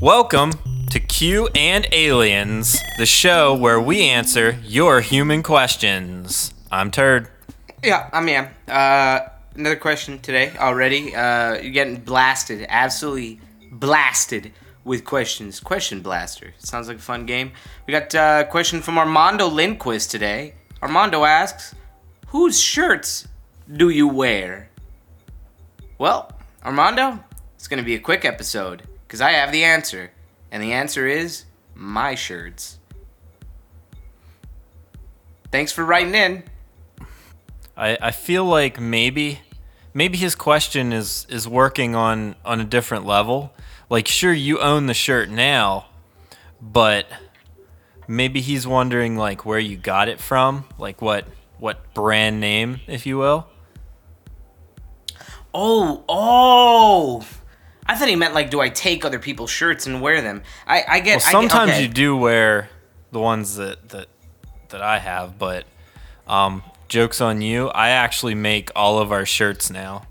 Welcome to Q and Aliens, the show where we answer your human questions. I'm Turd. Yeah, I'm Yam. Uh, another question today already. Uh, you're getting blasted, absolutely blasted with questions. Question Blaster. Sounds like a fun game. We got uh, a question from Armando Lindquist today. Armando asks, "Whose shirts do you wear?" Well, Armando, it's gonna be a quick episode because I have the answer, and the answer is my shirts. Thanks for writing in. I, I feel like maybe maybe his question is is working on on a different level. Like sure you own the shirt now, but maybe he's wondering like where you got it from, like what what brand name, if you will. Oh, oh. I thought he meant like, do I take other people's shirts and wear them? I, I get. Well, I get- sometimes okay. you do wear the ones that that that I have, but um, jokes on you. I actually make all of our shirts now.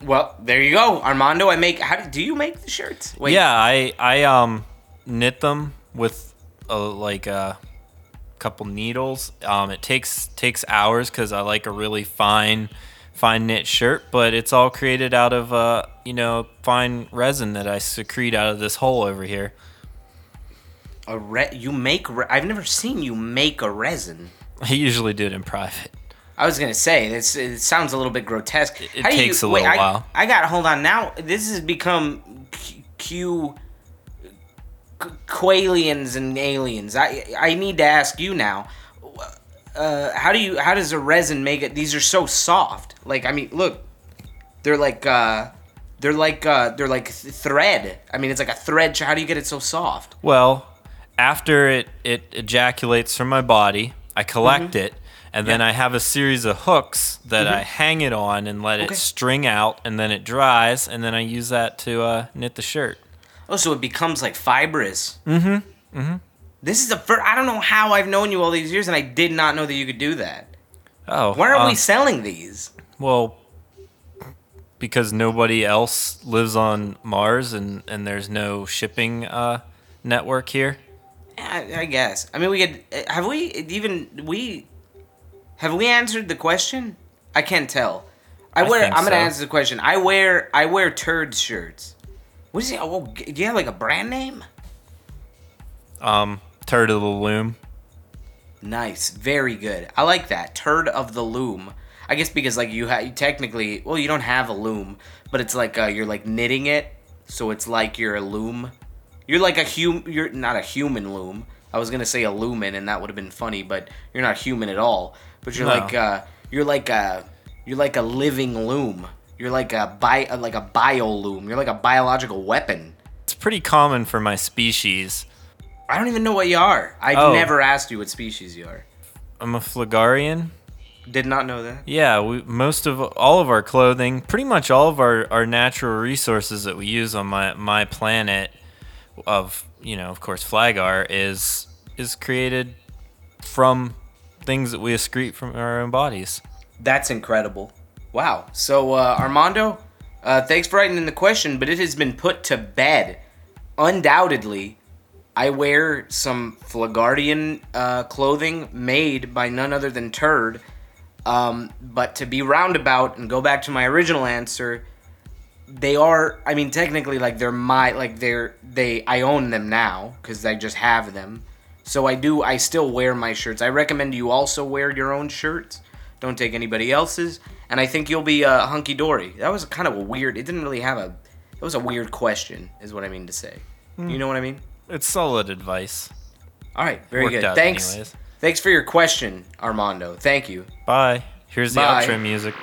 Well, there you go, Armando. I make. How do, do you make the shirts? Wait, Yeah, I I um knit them with a, like a couple needles. Um, it takes takes hours because I like a really fine fine knit shirt, but it's all created out of uh you know fine resin that I secrete out of this hole over here. A re- you make. Re- I've never seen you make a resin. I usually do it in private. I was gonna say this. It sounds a little bit grotesque. it do takes a wait, little I, while. I got. Hold on. Now this has become Q. Q Qualians and aliens. I I need to ask you now. Uh, how do you? How does a resin make it? These are so soft. Like I mean, look, they're like uh, they're like uh, they're like th- thread. I mean, it's like a thread. How do you get it so soft? Well, after it, it ejaculates from my body, I collect Mm-hmm. it, and then I have a series of hooks that I hang it on and let Okay. it string out, and then it dries, and then I use that to uh, knit the shirt. Oh, so it becomes like fibrous. Mm-hmm. Mm-hmm. This is the first. I don't know how I've known you all these years, and I did not know that you could do that. Oh, Why aren't um, we selling these? Well, because nobody else lives on Mars, and and there's no shipping uh, network here. I, I guess. I mean, we could. uh, Have we even we? Have we answered the question? I can't tell. I, I wear. I'm gonna so. answer the question. I wear. I wear turd shirts. What is it? Oh, do you have like a brand name? Um, turd of the loom. Nice, very good. I like that. Turd of the loom. I guess because like you have technically, well, you don't have a loom, but it's like uh, you're like knitting it, so it's like you're a loom. You're like a hum. You're not a human loom. I was gonna say a lumen, and that would have been funny, but you're not human at all. But you're No. like uh, you're like a you're like a living loom. You're like a bi like a bio loom. You're like a biological weapon. It's pretty common for my species. I don't even know what you are. I've Oh. never asked you what species you are. I'm a Phlegarian. Did not know that. Yeah, we, most of all of our clothing, pretty much all of our, our natural resources that we use on my my planet, of you know, of course, Flagar is is created from things that we excrete from our own bodies. That's incredible. Wow. So, uh, Armando, uh, thanks for writing in the question, but it has been put to bed. Undoubtedly, I wear some Flagardian uh, clothing made by none other than Turd. Um, but to be roundabout and go back to my original answer, they are. I mean, technically, like they're my like they're they. I own them now because I just have them. So I do. I still wear my shirts. I recommend you also wear your own shirts. Don't take anybody else's, and I think you'll be uh, hunky dory. That was kind of a weird. It didn't really have a. That was a weird question, is what I mean to say. You know what I mean? It's solid advice. All right, very Worked good. Thanks. anyways. Thanks for your question, Armando. Thank you. Bye. Here's the Bye. outro music.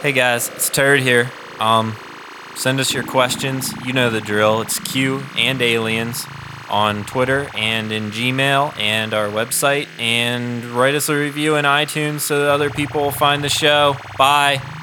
Hey guys, it's Turd here. Um, send us your questions. You know the drill. It's Q and Aliens on Twitter and in Gmail and our website. And write us a review in iTunes so that other people will find the show. Bye.